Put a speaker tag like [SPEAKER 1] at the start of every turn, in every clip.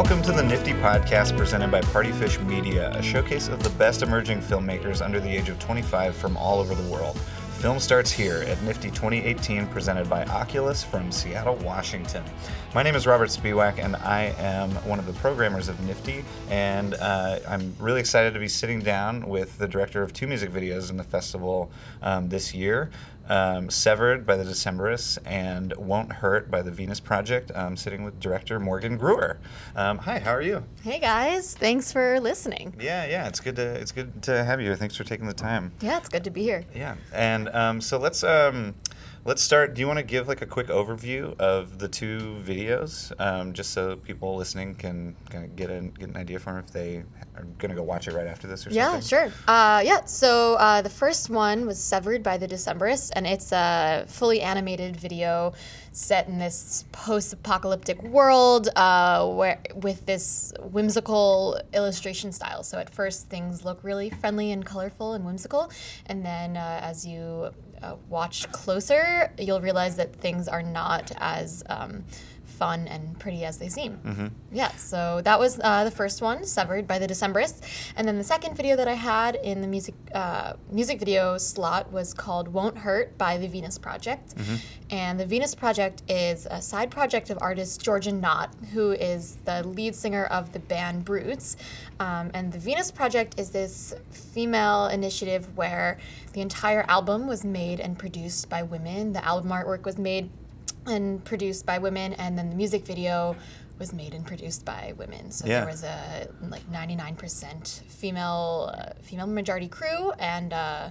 [SPEAKER 1] Welcome to the NFFTY Podcast presented by Partyfish Media, a showcase of the best emerging filmmakers under the age of 25 from all over the world. Film starts here at NFFTY 2018, presented by Oculus from Seattle, Washington. My name is Robert Speewack, and I am one of the programmers of NFFTY, and uh, I'm really excited to be sitting down with the director of two music videos in the festival um, this year um, Severed by the Decemberists and Won't Hurt by the Venus Project. I'm sitting with director Morgan Gruer. Um, hi, how are you?
[SPEAKER 2] Hey guys, thanks for listening.
[SPEAKER 1] Yeah, yeah, it's good to it's good to have you. Thanks for taking the time.
[SPEAKER 2] Yeah, it's good to be here.
[SPEAKER 1] Yeah, and um, so let's um, let's start. Do you want to give like a quick overview of the two videos, um, just so people listening can kind of get, an get an idea from if they are going to go watch it right after this or
[SPEAKER 2] Yeah,
[SPEAKER 1] something?
[SPEAKER 2] sure. Uh, yeah, so uh, the first one was Severed by the Decemberists, and it's a fully animated video set in this post-apocalyptic world uh, where with this whimsical illustration style. So at first things look really friendly and colorful and whimsical, and then uh, as you uh, watch closer, you'll realize that things are not as um, fun and pretty as they seem.
[SPEAKER 1] Mm-hmm.
[SPEAKER 2] Yeah, so that was uh, the first one, Severed by the Decemberists. And then the second video that I had in the music uh, music video slot was called Won't Hurt by the Venus Project. And the Venus Project is a side project of artist Georgia Nott, who is the lead singer of the band Broods. Um, and the Venus Project is this female initiative where the entire album was made and produced by women. The album artwork was made and produced by women, and then the music video was made and produced by women. So
[SPEAKER 1] Yeah.
[SPEAKER 2] there was a like 99% female uh, female majority crew, and uh,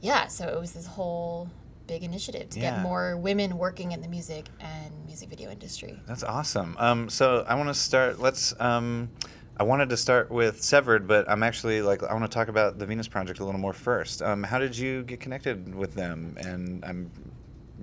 [SPEAKER 2] yeah, so it was this whole big initiative to
[SPEAKER 1] Yeah.
[SPEAKER 2] get more women working in the music and music video industry.
[SPEAKER 1] That's awesome. Um, so I want to start. Let's. Um, I wanted to start with Severed, but I'm actually like I want to talk about the Venus Project a little more first. Um, how did you get connected with them? And I'm,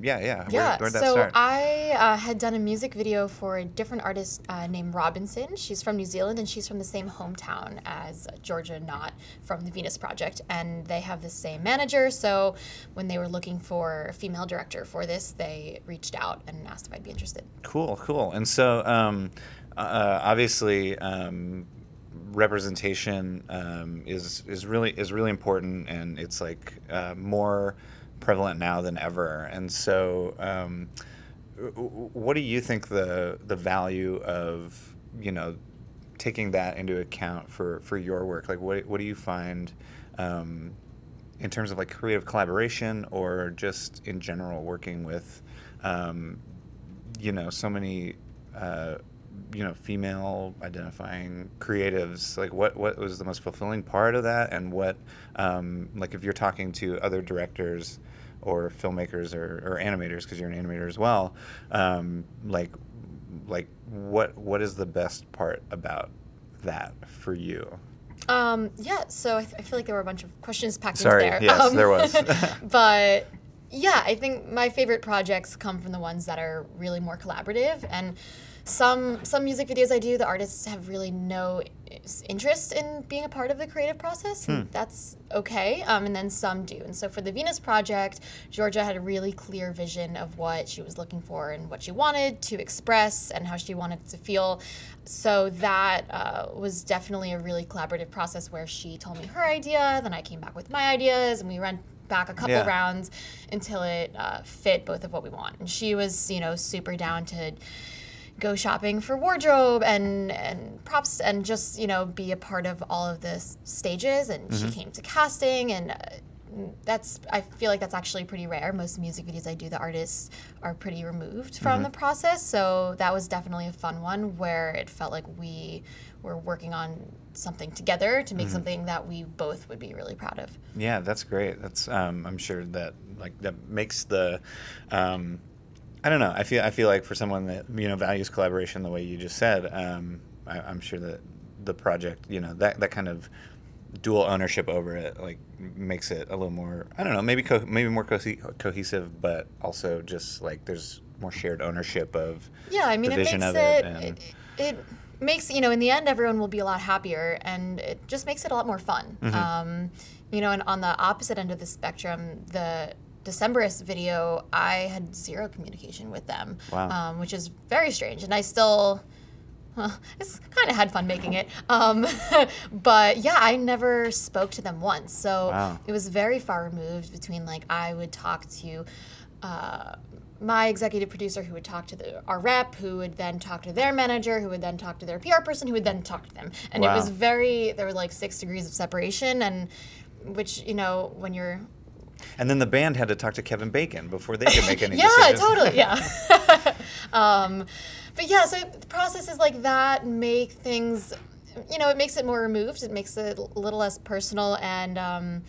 [SPEAKER 1] yeah, yeah. Where,
[SPEAKER 2] Yeah,
[SPEAKER 1] where'd that
[SPEAKER 2] so
[SPEAKER 1] start?
[SPEAKER 2] I uh, had done a music video for a different artist uh, named Robinson. She's from New Zealand and she's from the same hometown as Georgia Nott from the Venus Project. And they have the same manager. So when they were looking for a female director for this, they reached out and asked if I'd be interested.
[SPEAKER 1] Cool, cool. And so, um, uh, obviously, um, representation um, is is really is really important, and it's like uh, more prevalent now than ever. And so, um, what do you think the the value of you know taking that into account for for your work? Like, what what do you find? Um, in terms of like creative collaboration or just in general working with um, you know so many uh, you know female identifying creatives like what what was the most fulfilling part of that and what um, like if you're talking to other directors or filmmakers or, or animators because you're an animator as well um, like like what what is the best part about that for you
[SPEAKER 2] Um, yeah, so I, I feel like there were a bunch of questions packed
[SPEAKER 1] Sorry,
[SPEAKER 2] in there.
[SPEAKER 1] yes,
[SPEAKER 2] Um,
[SPEAKER 1] there was.
[SPEAKER 2] but yeah, I think my favorite projects come from the ones that are really more collaborative. And some some music videos I do, the artists have really no interest in being a part of the creative process.
[SPEAKER 1] Hmm.
[SPEAKER 2] That's okay. Um, and then some do. And so for the Venus project, Georgia had a really clear vision of what she was looking for and what she wanted to express and how she wanted to feel. So that uh, was definitely a really collaborative process where she told me her idea, then I came back with my ideas, and we went back a couple
[SPEAKER 1] Yeah.
[SPEAKER 2] rounds until it uh, fit both of what we want. And she was, you know, super down to go shopping for wardrobe and and props and just you know be a part of all of the stages and she came to casting and uh, that's I feel like that's actually pretty rare. Most music videos I do, the artists are pretty removed from the process. So that was definitely a fun one where it felt like we were working on something together to make something that we both would be really proud of.
[SPEAKER 1] Yeah, that's great. That's um, I'm sure that like that makes the um, I don't know. I feel I feel like for someone that you know values collaboration the way you just said, um, I, I'm sure that the project you know that that kind of dual ownership over it like makes it a little more I don't know maybe co- maybe more co- cohesive, but also just like there's more shared ownership of
[SPEAKER 2] Yeah, I mean, it makes it,
[SPEAKER 1] it
[SPEAKER 2] it, it makes you know in the end everyone will be a lot happier, and it just makes it a lot more fun.
[SPEAKER 1] Mm-hmm.
[SPEAKER 2] Um, you know, and on the opposite end of the spectrum, the Decemberist video, I had zero communication with them,
[SPEAKER 1] Wow.
[SPEAKER 2] um, which is very strange, and I still well, it's kind of had fun making it. Um, but yeah, I never spoke to them once. So
[SPEAKER 1] Wow.
[SPEAKER 2] it was very far removed between like I would talk to uh, my executive producer who would talk to the, our rep, who would then talk to their manager, who would then talk to their PR person, who would then talk to them. And it was very, there were like six degrees of separation. And which, you know, when you're
[SPEAKER 1] And then the band had to talk to Kevin Bacon before they could make any
[SPEAKER 2] yeah,
[SPEAKER 1] decisions.
[SPEAKER 2] totally. Yeah. um, but yeah, so processes like that make things, you know, it makes it more removed. It makes it a little less personal, and um,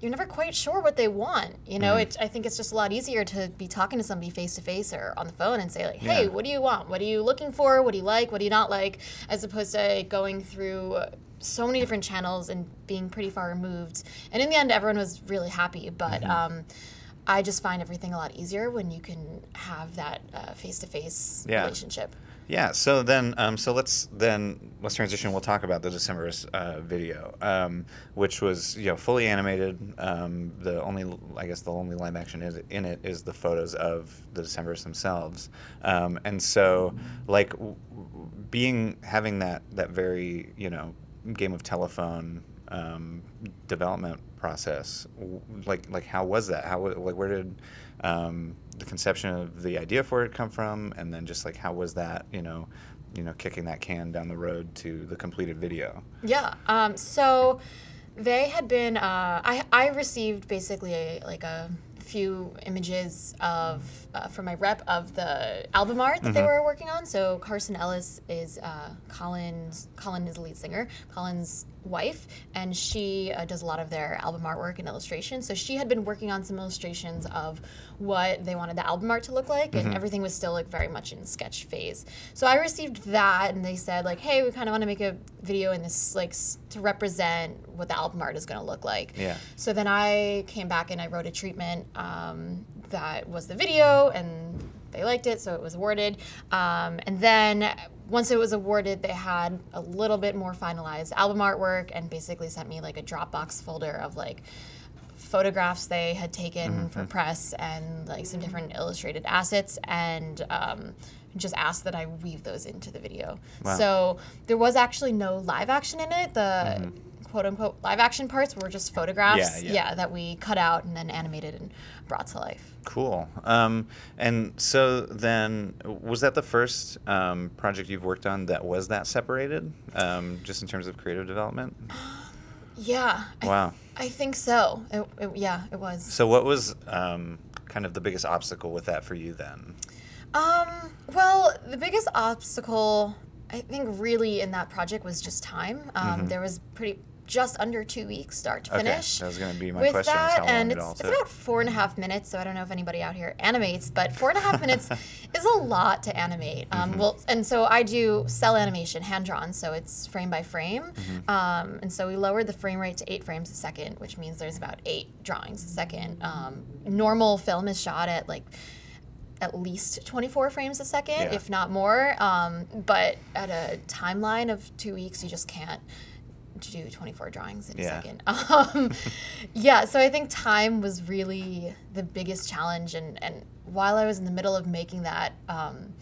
[SPEAKER 2] you're never quite sure what they want. You know,
[SPEAKER 1] Mm-hmm.
[SPEAKER 2] it, I think it's just a lot easier to be talking to somebody face to face or on the phone and say like, "Hey,
[SPEAKER 1] Yeah.
[SPEAKER 2] what do you want? What are you looking for? What do you like? What do you not like?" As opposed to going through so many different channels and being pretty far removed. And in the end, everyone was really happy, but.
[SPEAKER 1] Mm-hmm.
[SPEAKER 2] Um, I just find everything a lot easier when you can have that face to face relationship.
[SPEAKER 1] Yeah. So then, um, so let's then let's transition. We'll talk about the December uh, video, um, which was you know fully animated. Um, the only I guess the only live action is in it is the photos of the Decemberists themselves, um, and so like w- being having that that very you know game of telephone um, development process like like how was that how like where did um, the conception of the idea for it come from and then just like how was that you know you know kicking that can down the road to the completed video
[SPEAKER 2] Yeah. Um, so they had been. Uh, I I received basically a, like a few images of uh, from my rep of the album art that they were working on. So Carson Ellis is uh, Colin's. Colin is the lead singer. Colin's wife, and she uh, does a lot of their album artwork and illustration. So she had been working on some illustrations of what they wanted the album art to look like, and everything was still like very much in sketch phase. So I received that, and they said like, "Hey, we kind of want to make a video in this like s- to represent what the album art is going to look like."
[SPEAKER 1] Yeah.
[SPEAKER 2] So then I came back and I wrote a treatment um, that was the video, and they liked it, so it was awarded. Um, and then once it was awarded, they had a little bit more finalized album artwork, and basically sent me like a Dropbox folder of like photographs they had taken
[SPEAKER 1] Mm-hmm.
[SPEAKER 2] for press and like some different illustrated assets and um, just asked that I weave those into the video.
[SPEAKER 1] Wow.
[SPEAKER 2] So there was actually no live action in it. The quote unquote live action parts were just photographs,
[SPEAKER 1] Mm-hmm. Yeah, yeah.
[SPEAKER 2] that we cut out and then animated and brought to life.
[SPEAKER 1] cool um, and so then was that the first um, project you've worked on that was that separated um, just in terms of creative development
[SPEAKER 2] Yeah. I,
[SPEAKER 1] wow
[SPEAKER 2] I think so. It, it- yeah, it was.
[SPEAKER 1] so what was um, kind of the biggest obstacle with that for you then
[SPEAKER 2] Um, well, the biggest obstacle, I think, really in that project was just time. Um, There was pretty just under two weeks, start to
[SPEAKER 1] Mm-hmm. Okay,
[SPEAKER 2] finish.
[SPEAKER 1] that was gonna be my
[SPEAKER 2] with
[SPEAKER 1] question,
[SPEAKER 2] That, and
[SPEAKER 1] it
[SPEAKER 2] it's, it's about four and a half minutes, so I don't know if anybody out here animates, but four and a half minutes is a lot to animate. Um,
[SPEAKER 1] Mm-hmm.
[SPEAKER 2] Well, and so I do cel animation, hand drawn, so it's frame by frame.
[SPEAKER 1] Mm-hmm.
[SPEAKER 2] Um, and so we lowered the frame rate to eight frames a second, which means there's about eight drawings a second. Um, normal film is shot at like at least 24 frames a second,
[SPEAKER 1] Yeah.
[SPEAKER 2] if not more. Um, but at a timeline of two weeks, you just can't do 24 drawings in
[SPEAKER 1] Yeah.
[SPEAKER 2] a second. Um, yeah, so I think time was really the biggest challenge. And, and while I was in the middle of making that, um,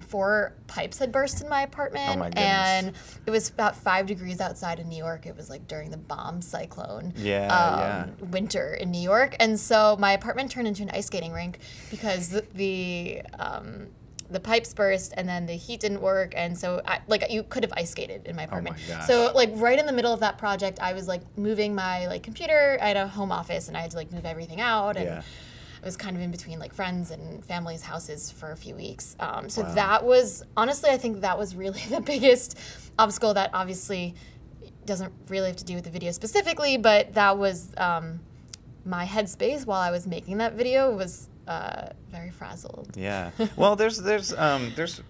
[SPEAKER 2] four pipes had burst in my apartment.
[SPEAKER 1] Oh my
[SPEAKER 2] and it was about five degrees outside in New York. It was like during the bomb cyclone
[SPEAKER 1] Yeah,
[SPEAKER 2] um, winter in New York, and so my apartment turned into an ice skating rink because the the, um, the pipes burst and then the heat didn't work, and so I, like you could have ice skated in my apartment.
[SPEAKER 1] Oh gosh.
[SPEAKER 2] So like right in the middle of that project, I was like moving my like computer. I had a home office, and I had to like move everything out, and
[SPEAKER 1] Yeah.
[SPEAKER 2] I was kind of in between like friends and family's houses for a few weeks. Um, so
[SPEAKER 1] Wow.
[SPEAKER 2] that was honestly, I think that was really the biggest obstacle. That obviously doesn't really have to do with the video specifically, but that was um, my headspace while I was making that video was uh, very frazzled.
[SPEAKER 1] Yeah. Well, there's there's um there's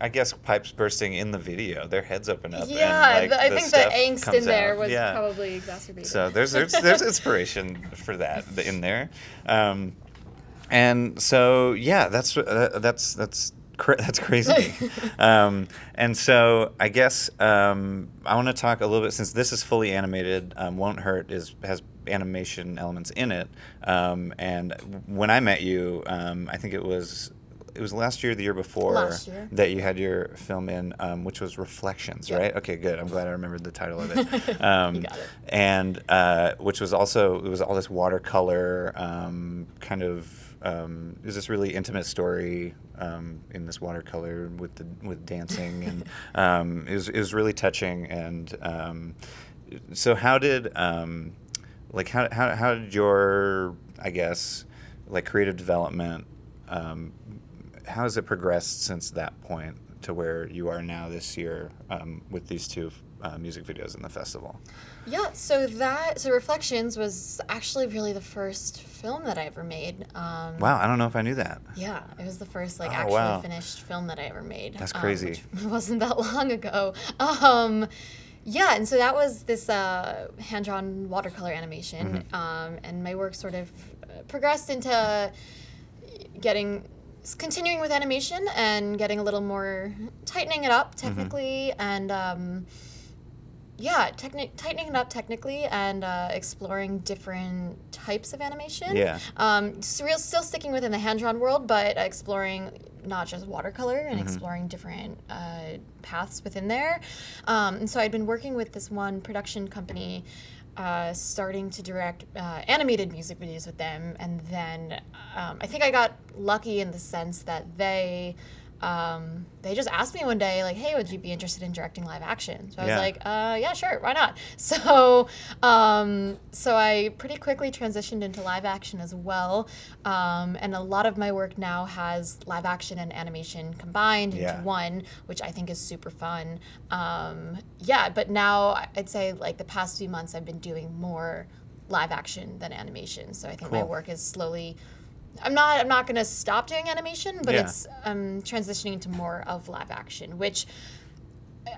[SPEAKER 1] I guess pipes bursting in the video. Their heads open up.
[SPEAKER 2] Yeah,
[SPEAKER 1] and, like,
[SPEAKER 2] the- I
[SPEAKER 1] the
[SPEAKER 2] think the angst in there
[SPEAKER 1] out.
[SPEAKER 2] was
[SPEAKER 1] Yeah.
[SPEAKER 2] probably exacerbated.
[SPEAKER 1] So there's there's there's inspiration for that in there, um, and so yeah, that's uh, that's that's cra- that's crazy. um, and so I guess um, I want to talk a little bit since this is fully animated. Um, Won't hurt is has animation elements in it, um, and when I met you, um, I think it was it was last year, the year before
[SPEAKER 2] year.
[SPEAKER 1] that you had your film in, um, which was Reflections,
[SPEAKER 2] Yep.
[SPEAKER 1] right? Okay, good. I'm glad I remembered the title of it. Um,
[SPEAKER 2] it.
[SPEAKER 1] And uh, which was also it was all this watercolor um, kind of. Um, it was this really intimate story um, in this watercolor with the with dancing and um, it was it was really touching and um, so how did um, like how, how, how did your i guess like creative development um, how has it progressed since that point to where you are now this year um, with these two uh, music videos in the festival
[SPEAKER 2] Yeah, so that so Reflections was actually really the first film that I ever made. Um,
[SPEAKER 1] wow i don't know if i knew that
[SPEAKER 2] Yeah, it was the first like
[SPEAKER 1] Oh,
[SPEAKER 2] actually
[SPEAKER 1] wow.
[SPEAKER 2] finished film that I ever made.
[SPEAKER 1] That's
[SPEAKER 2] um,
[SPEAKER 1] crazy.
[SPEAKER 2] which wasn't that long ago. Yeah, and so that was this uh, hand-drawn watercolor animation,
[SPEAKER 1] Mm-hmm.
[SPEAKER 2] um, and my work sort of uh, progressed into getting continuing with animation and getting a little more tightening it up
[SPEAKER 1] Mm-hmm.
[SPEAKER 2] technically and um, yeah techni- tightening it up technically and uh, exploring different types of animation
[SPEAKER 1] Yeah.
[SPEAKER 2] um, still, still sticking within the hand-drawn world but exploring not just watercolor and
[SPEAKER 1] Mm-hmm.
[SPEAKER 2] exploring different uh, paths within there um, and so i'd been working with this one production company uh, starting to direct uh, animated music videos with them and then um, i think i got lucky in the sense that they um, they just asked me one day like hey would you be interested in directing live action? So i was like uh, yeah sure why not? So um, so i pretty quickly transitioned into live action as well. Um, and a lot of my work now has live action and animation combined
[SPEAKER 1] Yeah.
[SPEAKER 2] into one which i think is super fun. Um, yeah but now i'd say like the past few months i've been doing more live action than animation. So i think my work is slowly I'm not. I'm not going to stop doing animation, but
[SPEAKER 1] Yeah.
[SPEAKER 2] it's um, transitioning into more of live action, which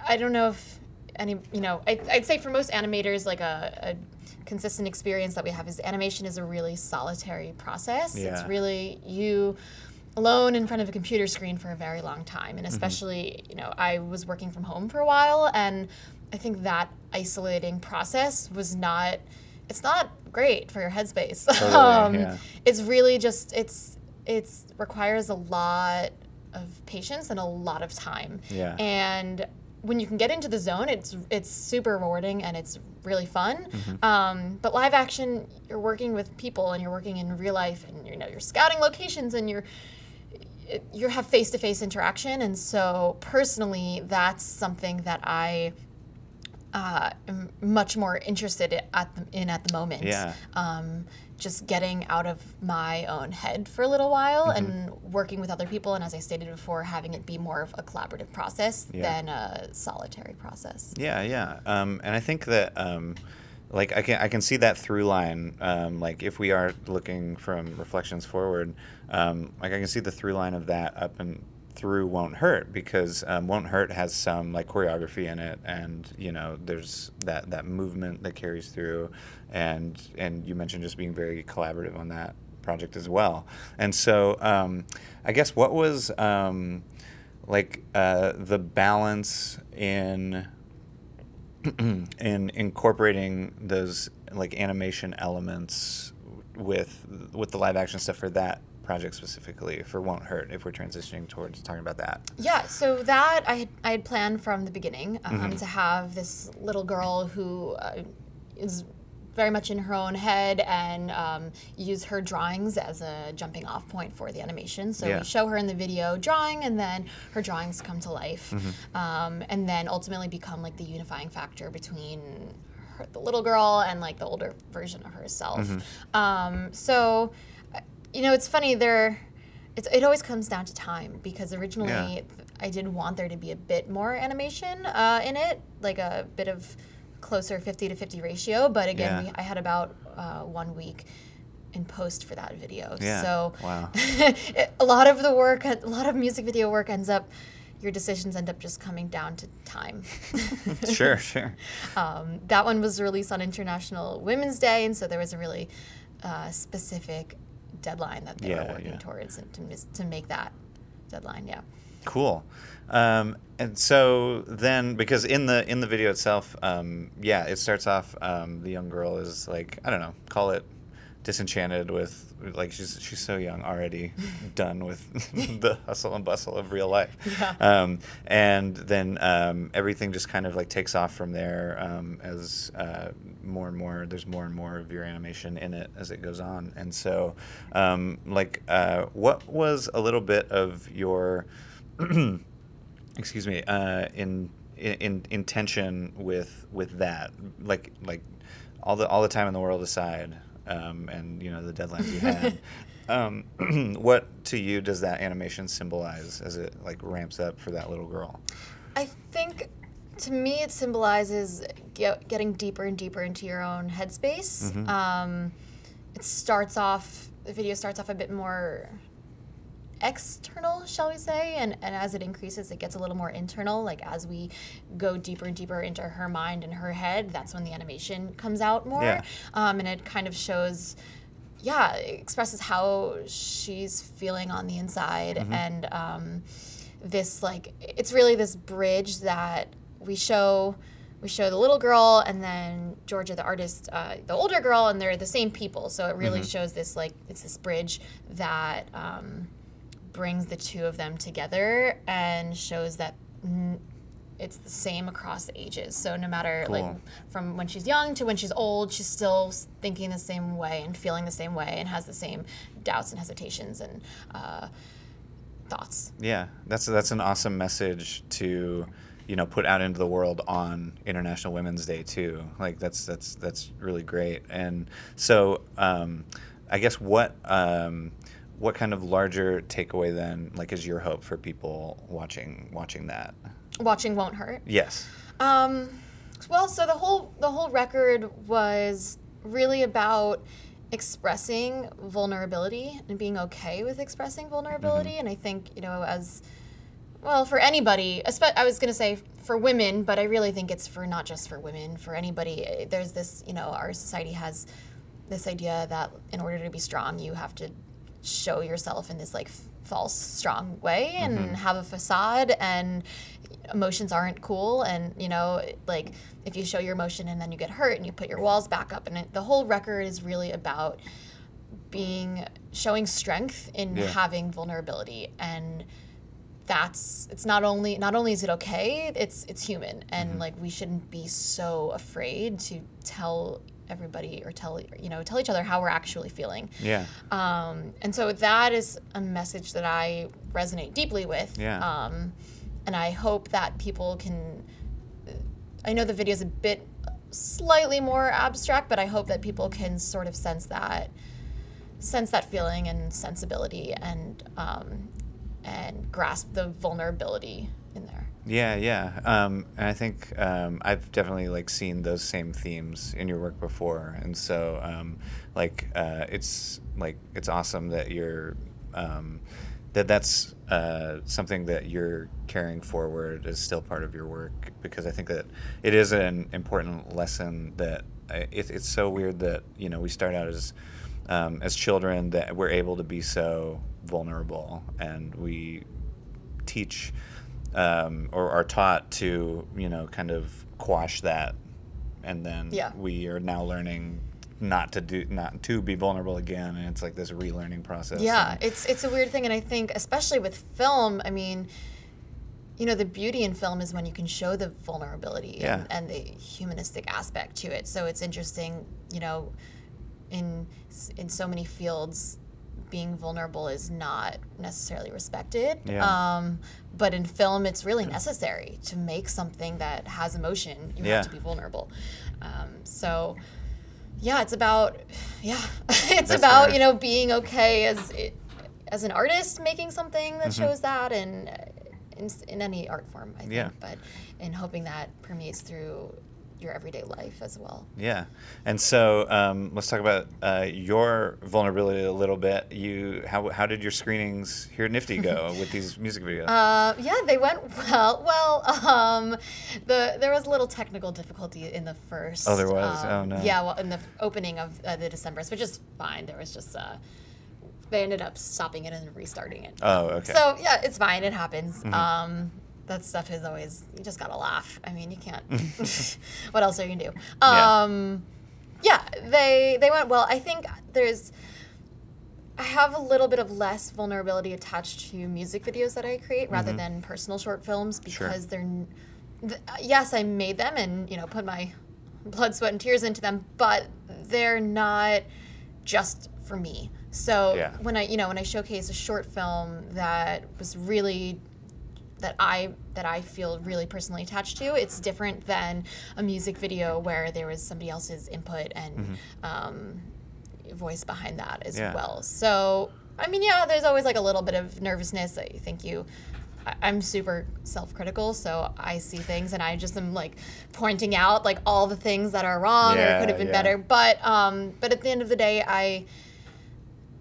[SPEAKER 2] I- don't know if any. You know, I, I'd say for most animators, like a, a consistent experience that we have is animation is a really solitary process.
[SPEAKER 1] Yeah.
[SPEAKER 2] It's really you alone in front of a computer screen for a very long time, and especially you know, I was working from home for a while, and I think that isolating process was not. It's not great for your headspace.
[SPEAKER 1] Totally, yeah.
[SPEAKER 2] It's really just it's it's requires a lot of patience and a lot of time.
[SPEAKER 1] Yeah.
[SPEAKER 2] And when you can get into the zone, it's it's super rewarding and it's really fun.
[SPEAKER 1] Mm-hmm.
[SPEAKER 2] Um, but live action, you're working with people and you're working in real life, and you know you're scouting locations and you're you have face to face interaction. And so personally, that's something that I uh, much more interested at the, in at the moment.
[SPEAKER 1] Yeah.
[SPEAKER 2] Um, just getting out of my own head for a little while
[SPEAKER 1] Mm-hmm.
[SPEAKER 2] and working with other people, and as I stated before, having it be more of a collaborative process
[SPEAKER 1] Yeah.
[SPEAKER 2] than a solitary process.
[SPEAKER 1] Yeah, yeah, um, and I think that um, like I can I can see that through line. Um, like if we are looking from reflections forward, um, like I can see the through line of that up and through won't hurt because um, won't hurt has some like choreography in it and you know there's that that movement that carries through and and you mentioned just being very collaborative on that project as well. And so um, i guess what was um, like uh, the balance in in incorporating those like animation elements with with the live action stuff for that project specifically for won't hurt if we're transitioning towards talking about that
[SPEAKER 2] Yeah, so that I had, I had planned from the beginning um,
[SPEAKER 1] Mm-hmm.
[SPEAKER 2] to have this little girl who uh, is very much in her own head and um, use her drawings as a jumping off point for the animation. So
[SPEAKER 1] Yeah.
[SPEAKER 2] we show her in the video drawing, and then her drawings come to life,
[SPEAKER 1] Mm-hmm.
[SPEAKER 2] um, and then ultimately become like the unifying factor between her, the little girl and like the older version of herself.
[SPEAKER 1] Mm-hmm.
[SPEAKER 2] Um, so, you know, it's funny there. It's, it always comes down to time because originally
[SPEAKER 1] Yeah.
[SPEAKER 2] I did want there to be a bit more animation uh, in it, like a bit of closer 50 to 50 ratio. But again,
[SPEAKER 1] Yeah.
[SPEAKER 2] we, I had about uh, one week in post for that video.
[SPEAKER 1] Yeah.
[SPEAKER 2] So
[SPEAKER 1] Wow.
[SPEAKER 2] a lot of the work, a lot of music video work ends up, your decisions end up just coming down to time.
[SPEAKER 1] sure sure
[SPEAKER 2] Um, that one was released on International Women's Day, and so there was a really uh, specific deadline that they
[SPEAKER 1] Yeah,
[SPEAKER 2] were working
[SPEAKER 1] yeah.
[SPEAKER 2] towards and to, to make that deadline. Yeah.
[SPEAKER 1] Cool. Um, and so then, because in the in the video itself, um, yeah, it starts off. Um, the young girl is like I don't know, call it disenchanted with like she's she's so young already done with the hustle and bustle of real life.
[SPEAKER 2] Yeah.
[SPEAKER 1] um, and then um, everything just kind of like takes off from there um, as uh, more and more there's more and more of your animation in it as it goes on. And so um, like uh, what was a little bit of your excuse me uh, in, in intention with with that? Like like all the all the time in the world aside um, and you know the deadlines you had um, what to you does that animation symbolize as it like ramps up for that little girl
[SPEAKER 2] I think to me it symbolizes get, getting deeper and deeper into your own headspace.
[SPEAKER 1] Mhm.
[SPEAKER 2] Um, it starts off, the video starts off a bit more external, shall we say, and, and as it increases, it gets a little more internal. Like as we go deeper and deeper into her mind and her head, that's when the animation comes out more.
[SPEAKER 1] Yeah.
[SPEAKER 2] Um, and it kind of shows yeah, it expresses how she's feeling on the inside.
[SPEAKER 1] Mhm.
[SPEAKER 2] And um, this, like, it's really this bridge that we show. We show the little girl and then Georgia, the artist, uh, the older girl, and they're the same people. So it really
[SPEAKER 1] Mhm.
[SPEAKER 2] shows this, like, it's this bridge that um, brings the two of them together and shows that mm, it's the same across ages. So no matter like from when she's young to when she's old, she's still thinking the same way and feeling the same way and has the same doubts and hesitations and uh, thoughts.
[SPEAKER 1] Yeah, that's that's an awesome message to, you know, put out into the world on International Women's Day too. Like that's that's that's really great. And so, um, I guess what um, what kind of larger takeaway then, like, is your hope for people watching watching that?
[SPEAKER 2] Watching won't hurt.
[SPEAKER 1] Yes.
[SPEAKER 2] Um, well, so the whole the whole record was really about expressing vulnerability and being okay with expressing vulnerability. And I think you know, as well for anybody, I was gonna say for women, but I really think it's for not just for women, for anybody. There's this, you know, our society has this idea that in order to be strong, you have to show yourself in this like f- false strong way and
[SPEAKER 1] Mhm.
[SPEAKER 2] have a facade and emotions aren't cool and you know like if you show your emotion and then you get hurt and you put your walls back up and it, the whole record is really about being showing strength in
[SPEAKER 1] Yeah.
[SPEAKER 2] having vulnerability and that's it's not only not only is it okay it's it's human and
[SPEAKER 1] Mhm.
[SPEAKER 2] like we shouldn't be so afraid to tell everybody or tell you know tell each other how we're actually feeling
[SPEAKER 1] Yeah.
[SPEAKER 2] um, and so that is a message that I resonate deeply with.
[SPEAKER 1] Yeah.
[SPEAKER 2] Um, and I hope that people can. I know the video is a bit slightly more abstract, but I hope that people can sort of sense that, sense that feeling and sensibility, and um, and grasp the vulnerability in there.
[SPEAKER 1] Yeah, yeah, um, and I think um, I've definitely like seen those same themes in your work before, and so um, like uh, it's like it's awesome that you're um, that that's uh, something that you're carrying forward is still part of your work. Because I think that it is an important lesson that I, it, it's so weird that you know we start out as um, as children that we're able to be so vulnerable. And we teach um, or are taught to you know kind of quash that and then
[SPEAKER 2] Yeah.
[SPEAKER 1] we are now learning not to do not to be vulnerable again and it's like this relearning process
[SPEAKER 2] Yeah,
[SPEAKER 1] and-
[SPEAKER 2] it's it's a weird thing, and I think especially with film, I mean, you know, the beauty in film is when you can show the vulnerability
[SPEAKER 1] Yeah.
[SPEAKER 2] and, and the humanistic aspect to it. So it's interesting, you know, in in so many fields, being vulnerable is not necessarily respected.
[SPEAKER 1] Yeah.
[SPEAKER 2] Um, but in film, it's really necessary to make something that has emotion. You
[SPEAKER 1] Yeah.
[SPEAKER 2] have to be vulnerable. Um, so. Yeah, it's about yeah, it's
[SPEAKER 1] That's
[SPEAKER 2] about you know being okay as it, as an artist making something that
[SPEAKER 1] Mhm.
[SPEAKER 2] shows that and in, in any art form I think
[SPEAKER 1] Yeah.
[SPEAKER 2] but in hoping that permeates through your everyday life as well.
[SPEAKER 1] Yeah, and so um, let's talk about uh, your vulnerability a little bit. You, how, how did your screenings here at NFFTY go with these music videos?
[SPEAKER 2] Uh, yeah, they went well. Well, um, the there was a little technical difficulty in the first.
[SPEAKER 1] Oh, there was?
[SPEAKER 2] um,
[SPEAKER 1] Oh, no.
[SPEAKER 2] Yeah, well, in the opening of uh, the Decemberists, which is fine. There was just uh, they ended up stopping it and restarting it.
[SPEAKER 1] oh, okay.
[SPEAKER 2] So yeah, it's fine. It happens.
[SPEAKER 1] Mhm.
[SPEAKER 2] Um, that stuff is always you just gotta laugh. I mean, you can't. what else are you gonna do?
[SPEAKER 1] Yeah.
[SPEAKER 2] Um, yeah, they they went well. I think there's I have a little bit of less vulnerability attached to music videos that I create rather
[SPEAKER 1] Mm-hmm.
[SPEAKER 2] than personal short films
[SPEAKER 1] Sure.
[SPEAKER 2] because they're th- yes, I made them and you know put my blood, sweat, and tears into them, but they're not just for me. So
[SPEAKER 1] Yeah.
[SPEAKER 2] when I you know when I showcase a short film that was really that I that I feel really personally attached to. It's different than a music video where there was somebody else's input and um, voice behind that as
[SPEAKER 1] Mm-hmm. Yeah.
[SPEAKER 2] well. So I mean, yeah, there's always like a little bit of nervousness. I think you. I- I'm super self-critical, so I see things and I just am like pointing out like all the things that are wrong or could have been
[SPEAKER 1] yeah.
[SPEAKER 2] better. But um, but at the end of the day, I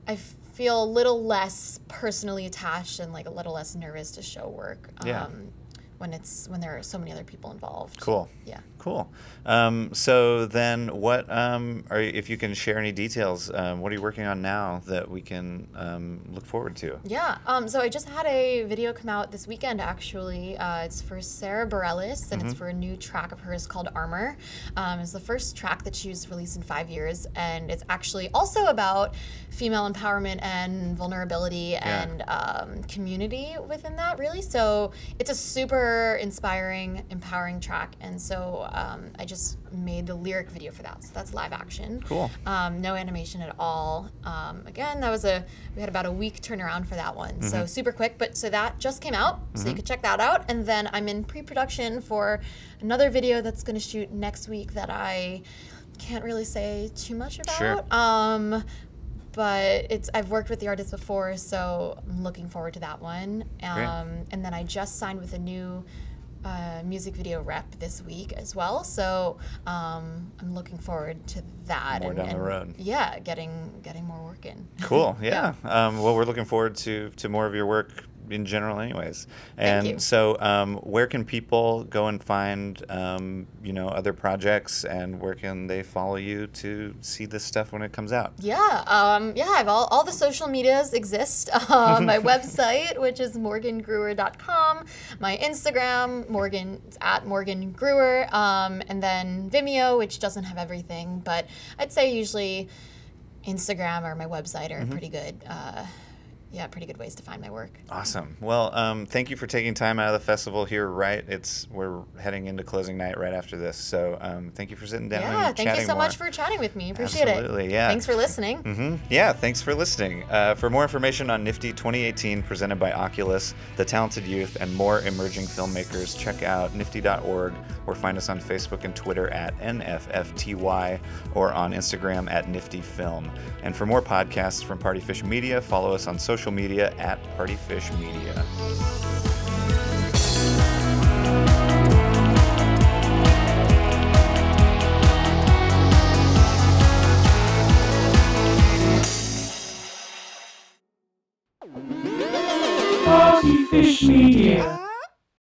[SPEAKER 2] I feel a little less personally attached and like a little less nervous to show work.
[SPEAKER 1] Yeah.
[SPEAKER 2] Um, when it's when there are so many other people involved.
[SPEAKER 1] Cool.
[SPEAKER 2] Yeah.
[SPEAKER 1] Cool. Um, so then, what um, are if you can share any details? Um, what are you working on now that we can um, look forward to?
[SPEAKER 2] Yeah. Um, so I just had a video come out this weekend. Actually, uh, it's for Sara Bareilles, and it's for a new track of hers called Armor. Um, it's the first track that she's released in five years, and it's actually also about female empowerment and vulnerability and um, community within that. Really, so it's a super inspiring, empowering track, and so um, I just made the lyric video for that. So that's live action.
[SPEAKER 1] Cool.
[SPEAKER 2] Um, no animation at all. Um, again, that was a we had about a week turnaround for that one, so super quick. But so that just came out, so you could check that out. And then I'm in pre-production for another video that's going to shoot next week that I can't really say too much about.
[SPEAKER 1] Sure.
[SPEAKER 2] Um, but it's I've worked with the artist before, so I'm looking forward to that one. Um, and then I just signed with a new uh, music video rep this week as well, so um, I'm looking forward to that.
[SPEAKER 1] More
[SPEAKER 2] and,
[SPEAKER 1] down the road.
[SPEAKER 2] Yeah, getting getting more work in.
[SPEAKER 1] Cool. Yeah. Um, well, we're looking forward to to more of your work in general, anyways. And so, um, where can people go and find um, you know other projects, and where can they follow you to see this stuff when it comes out?
[SPEAKER 2] Yeah, um, yeah. I've all, all the social medias exist. Um, my website, which is morgangruer.com, my Instagram, Morgan at Morgan Gruer, um, and then Vimeo, which doesn't have everything, but I'd say usually Instagram or my website are pretty good. Uh, yeah, pretty good ways to find my work.
[SPEAKER 1] Awesome. Well, um, thank you for taking time out of the festival here. Right, it's we're heading into closing night right after this, so um, thank you for sitting down
[SPEAKER 2] yeah, thank you so
[SPEAKER 1] more.
[SPEAKER 2] much for chatting with me. Appreciate
[SPEAKER 1] Absolutely,
[SPEAKER 2] it.
[SPEAKER 1] yeah.
[SPEAKER 2] Thanks for listening.
[SPEAKER 1] Mm-hmm. Yeah, thanks for listening. Uh, for more information on NFFTY 2018 presented by Oculus, The Talented Youth, and more emerging filmmakers, check out nffty.org or find us on Facebook and Twitter at NFFTY or on Instagram at nfftyfilm. And for more podcasts from Partyfish Media, follow us on social media at Partyfish Media.
[SPEAKER 3] Partyfish Media.